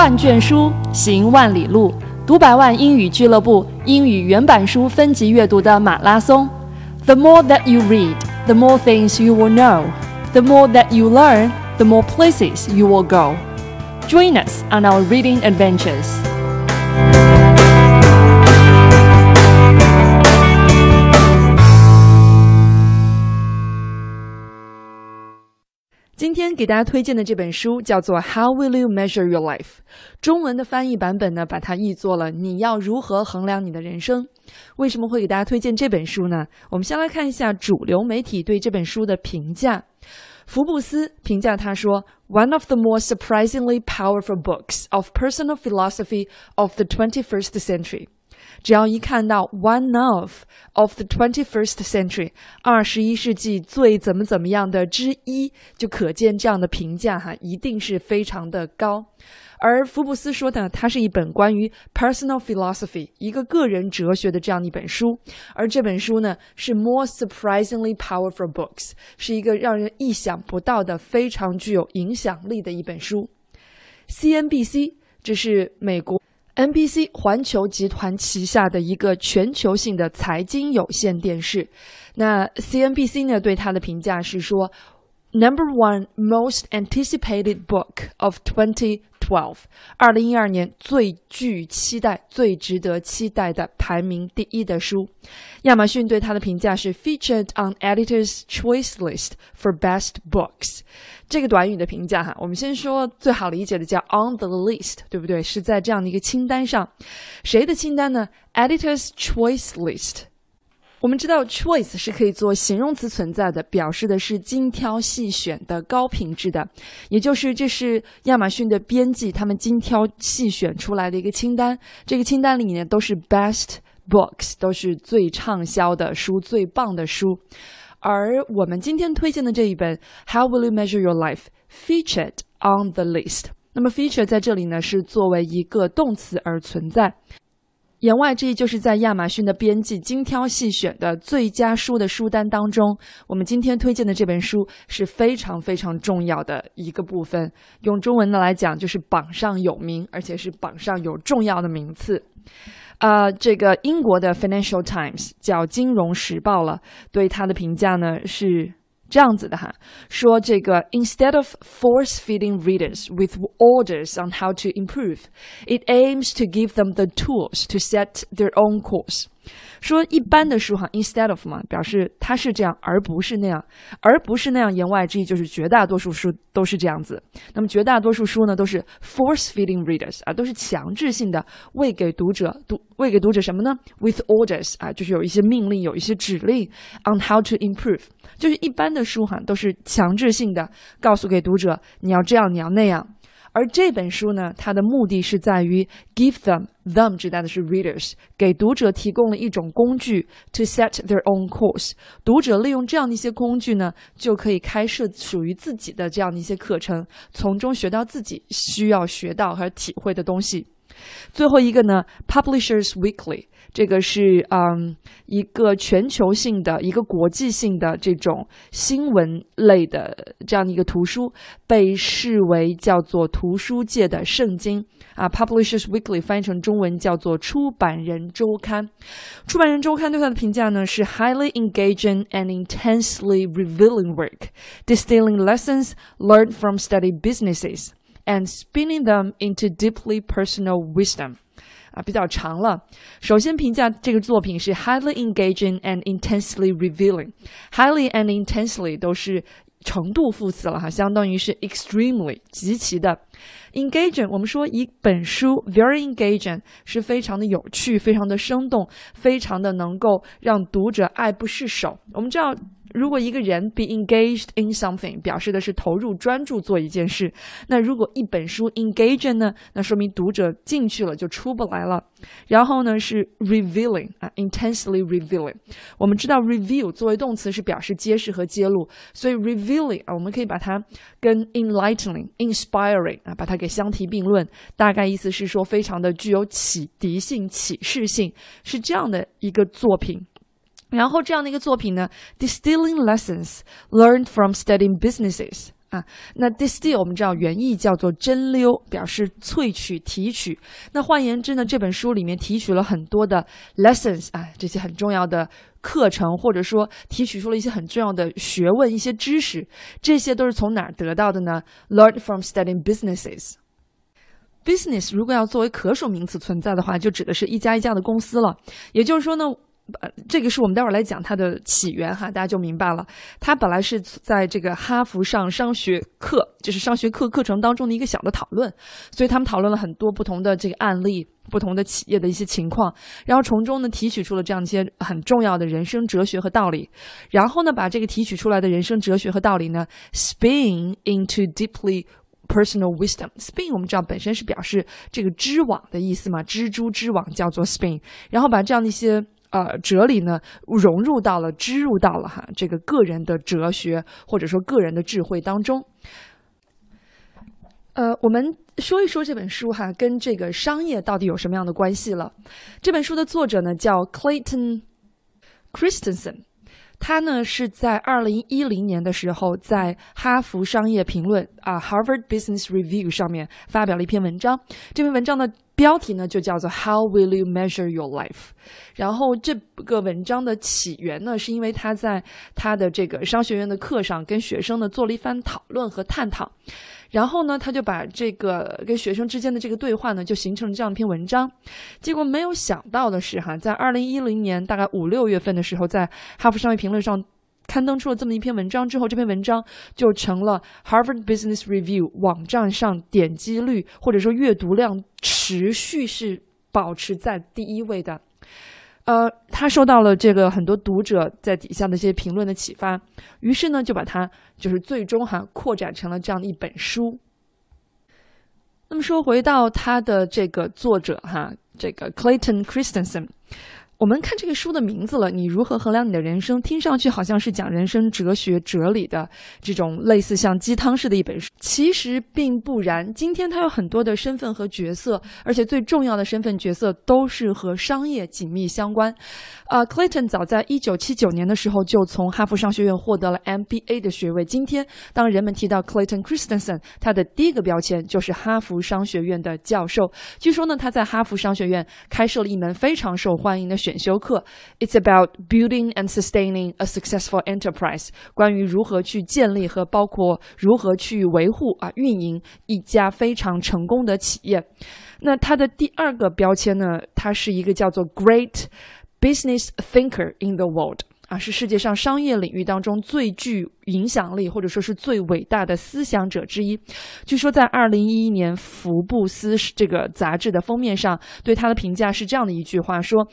万卷书，行万里路。读百万英语俱乐部英语原版书分级阅读的马拉松。The more that you read, the more things you will know. The more that you learn, the more places you will go. Join us on our reading adventures. 今天给大家推荐的这本书叫做《How Will You Measure Your Life》，中文的翻译版本呢，把它译作了“你要如何衡量你的人生”。为什么会给大家推荐这本书呢？我们先来看一下主流媒体对这本书的评价。福布斯评价他说：“One of the more surprisingly powerful books of personal philosophy of the 21st century。”只要一看到 one of of the twenty first century 二十一世纪最怎么怎么样的之一，就可见这样的评价哈，一定是非常的高。而福布斯说的，它是一本关于 personal philosophy 一个个人哲学的这样一本书。而这本书呢，是 more surprisingly powerful books，是一个让人意想不到的非常具有影响力的一本书。CNBC 这是美国。NBC 环球集团旗下的一个全球性的财经有线电视，那 CNBC 呢对它的评价是说，Number one most anticipated book of twenty。Twelve，二零一二年最具期待、最值得期待的排名第一的书。亚马逊对它的评价是 Featured on Editor's Choice List for Best Books。这个短语的评价哈，我们先说最好理解的叫 On the List，对不对？是在这样的一个清单上。谁的清单呢？Editor's Choice List。我们知道，choice 是可以做形容词存在的，表示的是精挑细选的、高品质的，也就是这是亚马逊的编辑他们精挑细选出来的一个清单。这个清单里面都是 best books，都是最畅销的书、最棒的书。而我们今天推荐的这一本《How Will You Measure Your Life》featured on the list。那么 feature 在这里呢是作为一个动词而存在。言外之意就是在亚马逊的编辑精挑细选的最佳书的书单当中，我们今天推荐的这本书是非常非常重要的一个部分。用中文的来讲，就是榜上有名，而且是榜上有重要的名次。啊，这个英国的 Financial Times 叫《金融时报》了，对它的评价呢是。这样子的哈，说这个 instead of force feeding readers with orders on how to improve, it aims to give them the tools to set their own course. 说一般的书哈，instead of 嘛，表示它是这样，而不是那样，而不是那样。言外之意就是绝大多数书都是这样子。那么绝大多数书呢，都是 force feeding readers 啊，都是强制性的喂给读者读喂给读者什么呢？with orders 啊，就是有一些命令，有一些指令 on how to improve，就是一般的书哈，都是强制性的告诉给读者你要这样，你要那样。而这本书呢，它的目的是在于 give them them 指代的是 readers，给读者提供了一种工具 to set their own course。读者利用这样的一些工具呢，就可以开设属于自己的这样的一些课程，从中学到自己需要学到和体会的东西。最后一个呢，Publishers Weekly。这个是嗯一个全球性的一个国际性的这种新闻类的这样的一个图书，被视为叫做图书界的圣经啊。Publishers Weekly 翻译成中文叫做出版人周刊。出版人周刊对它的评价呢是 highly engaging and intensely revealing work, distilling lessons learned from study businesses and spinning them into deeply personal wisdom. 啊，比较长了。首先评价这个作品是 highly engaging and intensely revealing。highly and intensely 都是程度副词了哈，相当于是 extremely 极其的 engaging。我们说一本书 very engaging 是非常的有趣，非常的生动，非常的能够让读者爱不释手。我们知道。如果一个人 be engaged in something，表示的是投入、专注做一件事。那如果一本书 engaging 呢？那说明读者进去了就出不来了。然后呢是 revealing 啊，intensely revealing。我们知道 reveal 作为动词是表示揭示和揭露，所以 revealing 啊，我们可以把它跟 enlightening、inspiring 啊，把它给相提并论。大概意思是说，非常的具有启迪性、启示性，是这样的一个作品。然后这样的一个作品呢，distilling lessons learned from studying businesses 啊。那 distill 我们知道原意叫做蒸馏，表示萃取、提取。那换言之呢，这本书里面提取了很多的 lessons 啊，这些很重要的课程，或者说提取出了一些很重要的学问、一些知识。这些都是从哪儿得到的呢？Learned from studying businesses。business 如果要作为可数名词存在的话，就指的是一家一家的公司了。也就是说呢。呃，这个是我们待会儿来讲它的起源哈，大家就明白了。它本来是在这个哈佛上商学课，就是商学课课程当中的一个小的讨论，所以他们讨论了很多不同的这个案例，不同的企业的一些情况，然后从中呢提取出了这样一些很重要的人生哲学和道理，然后呢把这个提取出来的人生哲学和道理呢，spin into deeply personal wisdom。spin 我们知道本身是表示这个织网的意思嘛，蜘蛛织网叫做 spin，然后把这样的一些。呃，哲理呢融入到了、植入到了哈这个个人的哲学或者说个人的智慧当中。呃，我们说一说这本书哈，跟这个商业到底有什么样的关系了？这本书的作者呢叫 Clayton Christensen。他呢是在二零一零年的时候，在《哈佛商业评论》啊，《Harvard Business Review》上面发表了一篇文章。这篇文章的标题呢就叫做 “How will you measure your life？” 然后这个文章的起源呢，是因为他在他的这个商学院的课上跟学生呢做了一番讨论和探讨。然后呢，他就把这个跟学生之间的这个对话呢，就形成了这样一篇文章。结果没有想到的是，哈，在二零一零年大概五六月份的时候，在《哈佛商业评论》上刊登出了这么一篇文章之后，这篇文章就成了 Harvard Business Review 网站上点击率或者说阅读量持续是保持在第一位的。呃，他受到了这个很多读者在底下的这些评论的启发，于是呢，就把它就是最终哈扩展成了这样的一本书。那么说回到他的这个作者哈，这个 Clayton Christensen。我们看这个书的名字了，你如何衡量你的人生？听上去好像是讲人生哲学哲理的这种类似像鸡汤式的一本书，其实并不然。今天它有很多的身份和角色，而且最重要的身份角色都是和商业紧密相关。啊，Clayton 早在一九七九年的时候就从哈佛商学院获得了 MBA 的学位。今天当人们提到 Clayton Christensen，他的第一个标签就是哈佛商学院的教授。据说呢，他在哈佛商学院开设了一门非常受欢迎的学。选修课，It's about building and sustaining a successful enterprise。关于如何去建立和包括如何去维护啊运营一家非常成功的企业。那它的第二个标签呢，它是一个叫做 Great Business Thinker in the World 啊，是世界上商业领域当中最具影响力或者说是最伟大的思想者之一。据说在二零一一年福布斯这个杂志的封面上对他的评价是这样的一句话说。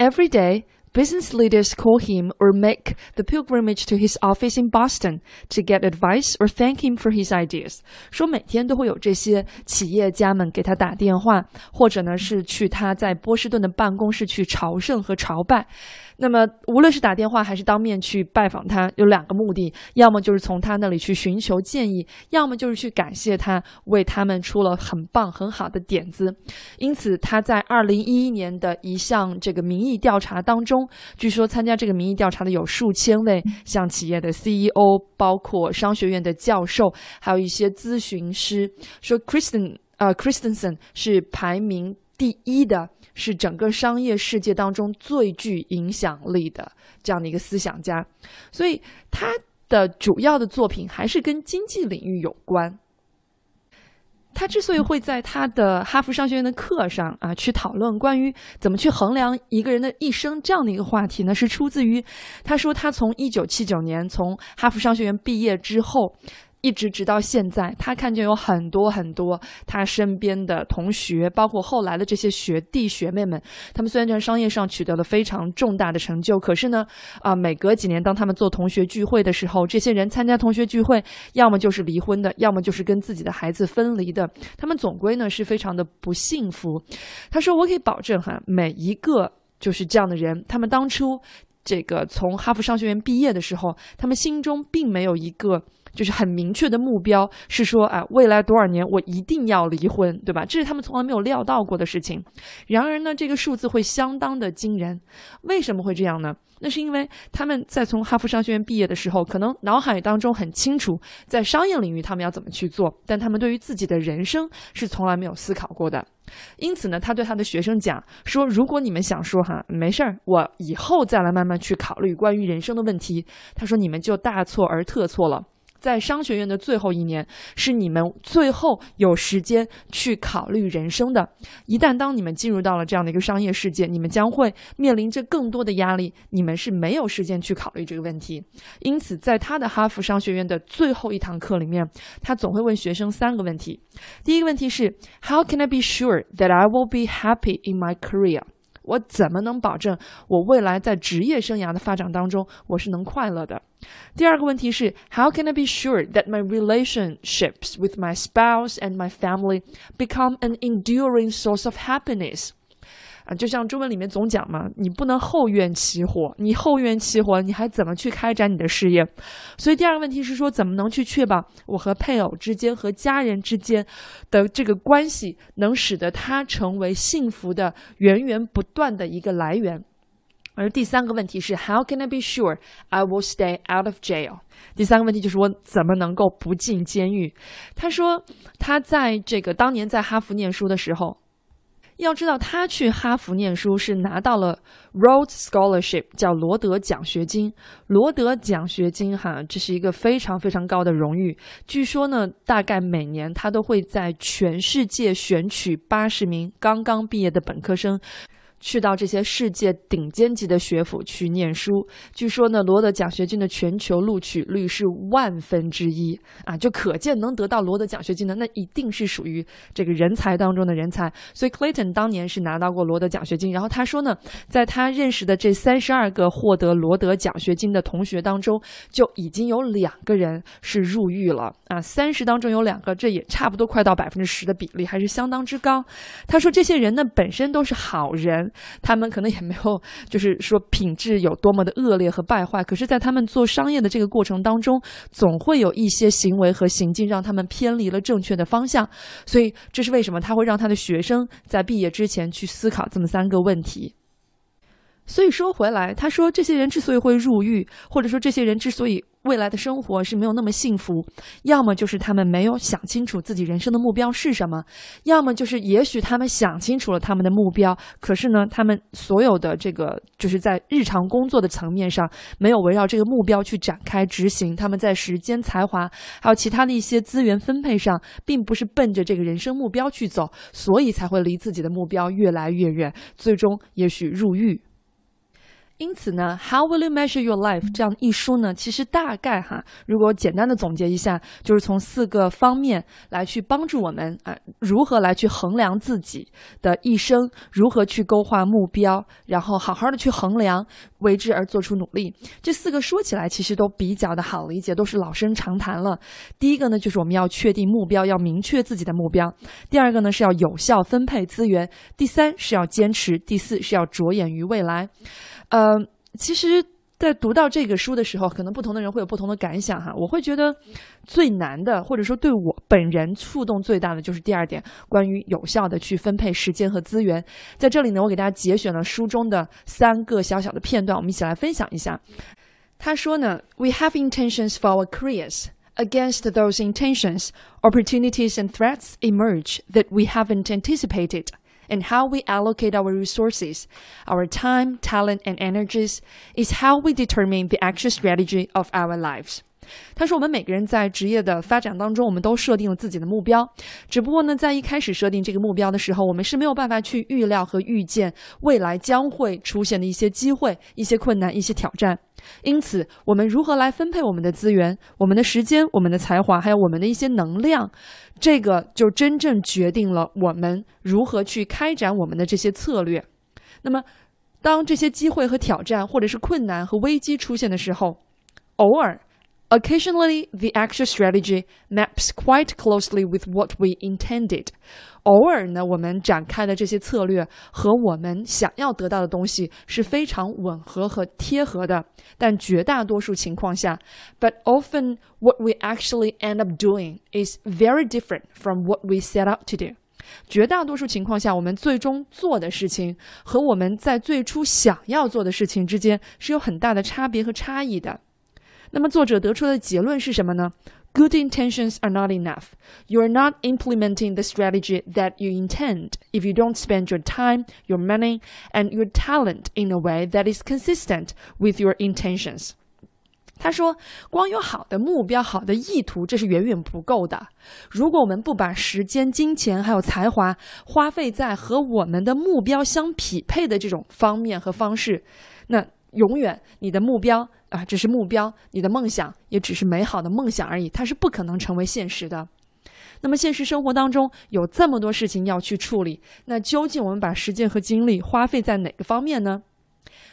Every day, business leaders call him or make the pilgrimage to his office in Boston to get advice or thank him for his ideas。说每天都会有这些企业家们给他打电话，或者呢是去他在波士顿的办公室去朝圣和朝拜。 那么，无论是打电话还是当面去拜访他，有两个目的：要么就是从他那里去寻求建议，要么就是去感谢他为他们出了很棒很好的点子。因此，他在二零一一年的一项这个民意调查当中，据说参加这个民意调查的有数千位像企业的 CEO，包括商学院的教授，还有一些咨询师，说 Kristen 呃 Christensen 是排名第一的。是整个商业世界当中最具影响力的这样的一个思想家，所以他的主要的作品还是跟经济领域有关。他之所以会在他的哈佛商学院的课上啊去讨论关于怎么去衡量一个人的一生这样的一个话题呢，是出自于他说他从一九七九年从哈佛商学院毕业之后。一直直到现在，他看见有很多很多他身边的同学，包括后来的这些学弟学妹们，他们虽然在商业上取得了非常重大的成就，可是呢，啊，每隔几年当他们做同学聚会的时候，这些人参加同学聚会，要么就是离婚的，要么就是跟自己的孩子分离的，他们总归呢是非常的不幸福。他说：“我可以保证哈，每一个就是这样的人，他们当初这个从哈佛商学院毕业的时候，他们心中并没有一个。”就是很明确的目标，是说啊，未来多少年我一定要离婚，对吧？这是他们从来没有料到过的事情。然而呢，这个数字会相当的惊人。为什么会这样呢？那是因为他们在从哈佛商学院毕业的时候，可能脑海当中很清楚，在商业领域他们要怎么去做，但他们对于自己的人生是从来没有思考过的。因此呢，他对他的学生讲说：“如果你们想说哈，没事儿，我以后再来慢慢去考虑关于人生的问题。”他说：“你们就大错而特错了。”在商学院的最后一年，是你们最后有时间去考虑人生的。一旦当你们进入到了这样的一个商业世界，你们将会面临着更多的压力，你们是没有时间去考虑这个问题。因此，在他的哈佛商学院的最后一堂课里面，他总会问学生三个问题。第一个问题是：How can I be sure that I will be happy in my career？我怎么能保证我未来在职业生涯的发展当中我是能快乐的？第二个问题是，How can I be sure that my relationships with my spouse and my family become an enduring source of happiness？啊，就像中文里面总讲嘛，你不能后院起火，你后院起火，你还怎么去开展你的事业？所以第二个问题是说，怎么能去确保我和配偶之间和家人之间的这个关系，能使得它成为幸福的源源不断的一个来源？而第三个问题是，How can I be sure I will stay out of jail？第三个问题就是我怎么能够不进监狱？他说他在这个当年在哈佛念书的时候。要知道，他去哈佛念书是拿到了 Rhodes Scholarship，叫罗德奖学金。罗德奖学金，哈，这是一个非常非常高的荣誉。据说呢，大概每年他都会在全世界选取八十名刚刚毕业的本科生。去到这些世界顶尖级的学府去念书，据说呢，罗德奖学金的全球录取率是万分之一啊，就可见能得到罗德奖学金的，那一定是属于这个人才当中的人才。所以 Clayton 当年是拿到过罗德奖学金，然后他说呢，在他认识的这三十二个获得罗德奖学金的同学当中，就已经有两个人是入狱了啊，三十当中有两个，这也差不多快到百分之十的比例，还是相当之高。他说这些人呢，本身都是好人。他们可能也没有，就是说品质有多么的恶劣和败坏，可是，在他们做商业的这个过程当中，总会有一些行为和行径让他们偏离了正确的方向。所以，这是为什么他会让他的学生在毕业之前去思考这么三个问题。所以说回来，他说这些人之所以会入狱，或者说这些人之所以未来的生活是没有那么幸福，要么就是他们没有想清楚自己人生的目标是什么，要么就是也许他们想清楚了他们的目标，可是呢，他们所有的这个就是在日常工作的层面上没有围绕这个目标去展开执行，他们在时间、才华还有其他的一些资源分配上，并不是奔着这个人生目标去走，所以才会离自己的目标越来越远，最终也许入狱。因此呢，How will you measure your life？这样一书呢，其实大概哈，如果简单的总结一下，就是从四个方面来去帮助我们啊，如何来去衡量自己的一生，如何去勾画目标，然后好好的去衡量，为之而做出努力。这四个说起来其实都比较的好理解，都是老生常谈了。第一个呢，就是我们要确定目标，要明确自己的目标；第二个呢，是要有效分配资源；第三是要坚持；第四是要着眼于未来。呃，其实，在读到这个书的时候，可能不同的人会有不同的感想哈。我会觉得最难的，或者说对我本人触动最大的，就是第二点，关于有效的去分配时间和资源。在这里呢，我给大家节选了书中的三个小小的片段，我们一起来分享一下。他说呢：“We have intentions for our careers. Against those intentions, opportunities and threats emerge that we haven't anticipated.” And how we allocate our resources, our time, talent, and energies is how we determine the actual strategy of our lives. 他说：“我们每个人在职业的发展当中，我们都设定了自己的目标。只不过呢，在一开始设定这个目标的时候，我们是没有办法去预料和预见未来将会出现的一些机会、一些困难、一些挑战。因此，我们如何来分配我们的资源、我们的时间、我们的才华，还有我们的一些能量，这个就真正决定了我们如何去开展我们的这些策略。那么，当这些机会和挑战，或者是困难和危机出现的时候，偶尔。” Occasionally, the actual strategy maps quite closely with what we intended. 偶尔呢，我们展开的这些策略和我们想要得到的东西是非常吻合和贴合的，但绝大多数情况下，but often what we actually end up doing is very different from what we set out to do. 绝大多数情况下，我们最终做的事情和我们在最初想要做的事情之间是有很大的差别和差异的。那么作者得出的结论是什么呢？Good intentions are not enough. You are not implementing the strategy that you intend if you don't spend your time, your money, and your talent in a way that is consistent with your intentions. 他说：“光有好的目标、好的意图，这是远远不够的。如果我们不把时间、金钱还有才华花费在和我们的目标相匹配的这种方面和方式，那永远你的目标啊只是目标，你的梦想也只是美好的梦想而已，它是不可能成为现实的。那么现实生活当中有这么多事情要去处理，那究竟我们把时间和精力花费在哪个方面呢？”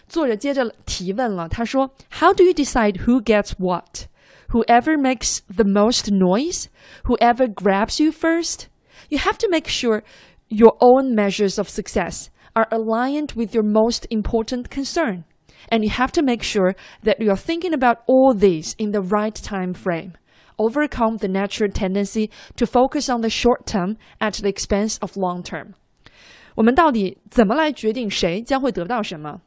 作者接着提问了，他说：“How do you decide who gets what? Whoever makes the most noise, whoever grabs you first. You have to make sure your own measures of success are aligned with your most important concern, and you have to make sure that you are thinking about all these in the right time frame. Overcome the natural tendency to focus on the short term at the expense of long term.” 我们到底怎么来决定谁将会得到什么？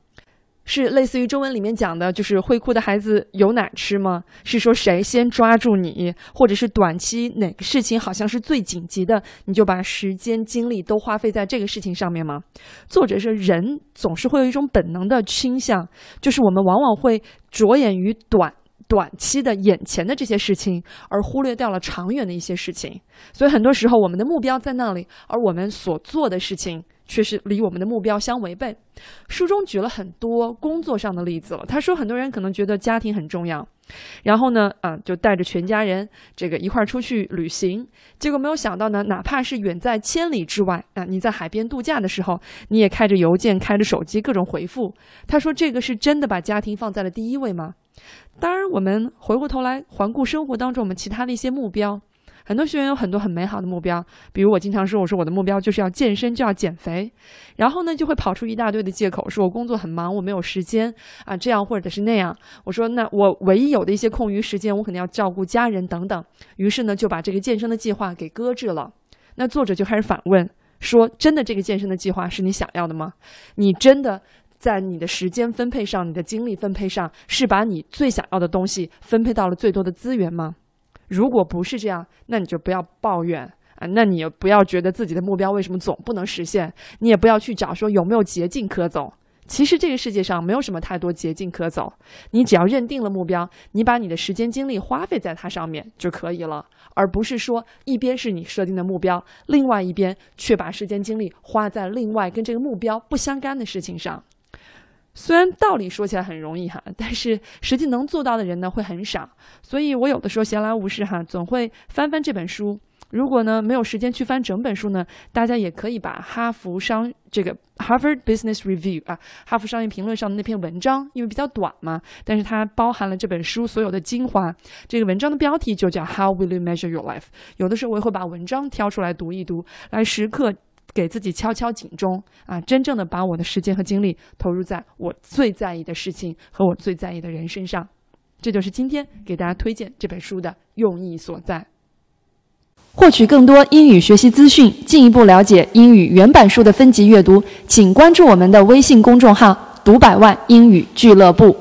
是类似于中文里面讲的，就是会哭的孩子有奶吃吗？是说谁先抓住你，或者是短期哪个事情好像是最紧急的，你就把时间精力都花费在这个事情上面吗？作者是人总是会有一种本能的倾向，就是我们往往会着眼于短短期的眼前的这些事情，而忽略掉了长远的一些事情。所以很多时候我们的目标在那里，而我们所做的事情。却是离我们的目标相违背。书中举了很多工作上的例子了。他说，很多人可能觉得家庭很重要，然后呢，啊，就带着全家人这个一块儿出去旅行。结果没有想到呢，哪怕是远在千里之外啊，你在海边度假的时候，你也开着邮件、开着手机各种回复。他说，这个是真的把家庭放在了第一位吗？当然，我们回过头来环顾生活当中我们其他的一些目标。很多学员有很多很美好的目标，比如我经常说，我说我的目标就是要健身，就要减肥，然后呢就会跑出一大堆的借口，说我工作很忙，我没有时间啊，这样或者是那样。我说那我唯一有的一些空余时间，我肯定要照顾家人等等。于是呢就把这个健身的计划给搁置了。那作者就开始反问说：真的这个健身的计划是你想要的吗？你真的在你的时间分配上，你的精力分配上，是把你最想要的东西分配到了最多的资源吗？如果不是这样，那你就不要抱怨啊！那你也不要觉得自己的目标为什么总不能实现，你也不要去找说有没有捷径可走。其实这个世界上没有什么太多捷径可走，你只要认定了目标，你把你的时间精力花费在它上面就可以了，而不是说一边是你设定的目标，另外一边却把时间精力花在另外跟这个目标不相干的事情上。虽然道理说起来很容易哈，但是实际能做到的人呢会很少。所以我有的时候闲来无事哈，总会翻翻这本书。如果呢没有时间去翻整本书呢，大家也可以把哈佛商这个 Harvard Business Review 啊，哈佛商业评论上的那篇文章，因为比较短嘛，但是它包含了这本书所有的精华。这个文章的标题就叫 How Will You Measure Your Life？有的时候我也会把文章挑出来读一读，来时刻。给自己敲敲警钟啊！真正的把我的时间和精力投入在我最在意的事情和我最在意的人身上，这就是今天给大家推荐这本书的用意所在。获取更多英语学习资讯，进一步了解英语原版书的分级阅读，请关注我们的微信公众号“读百万英语俱乐部”。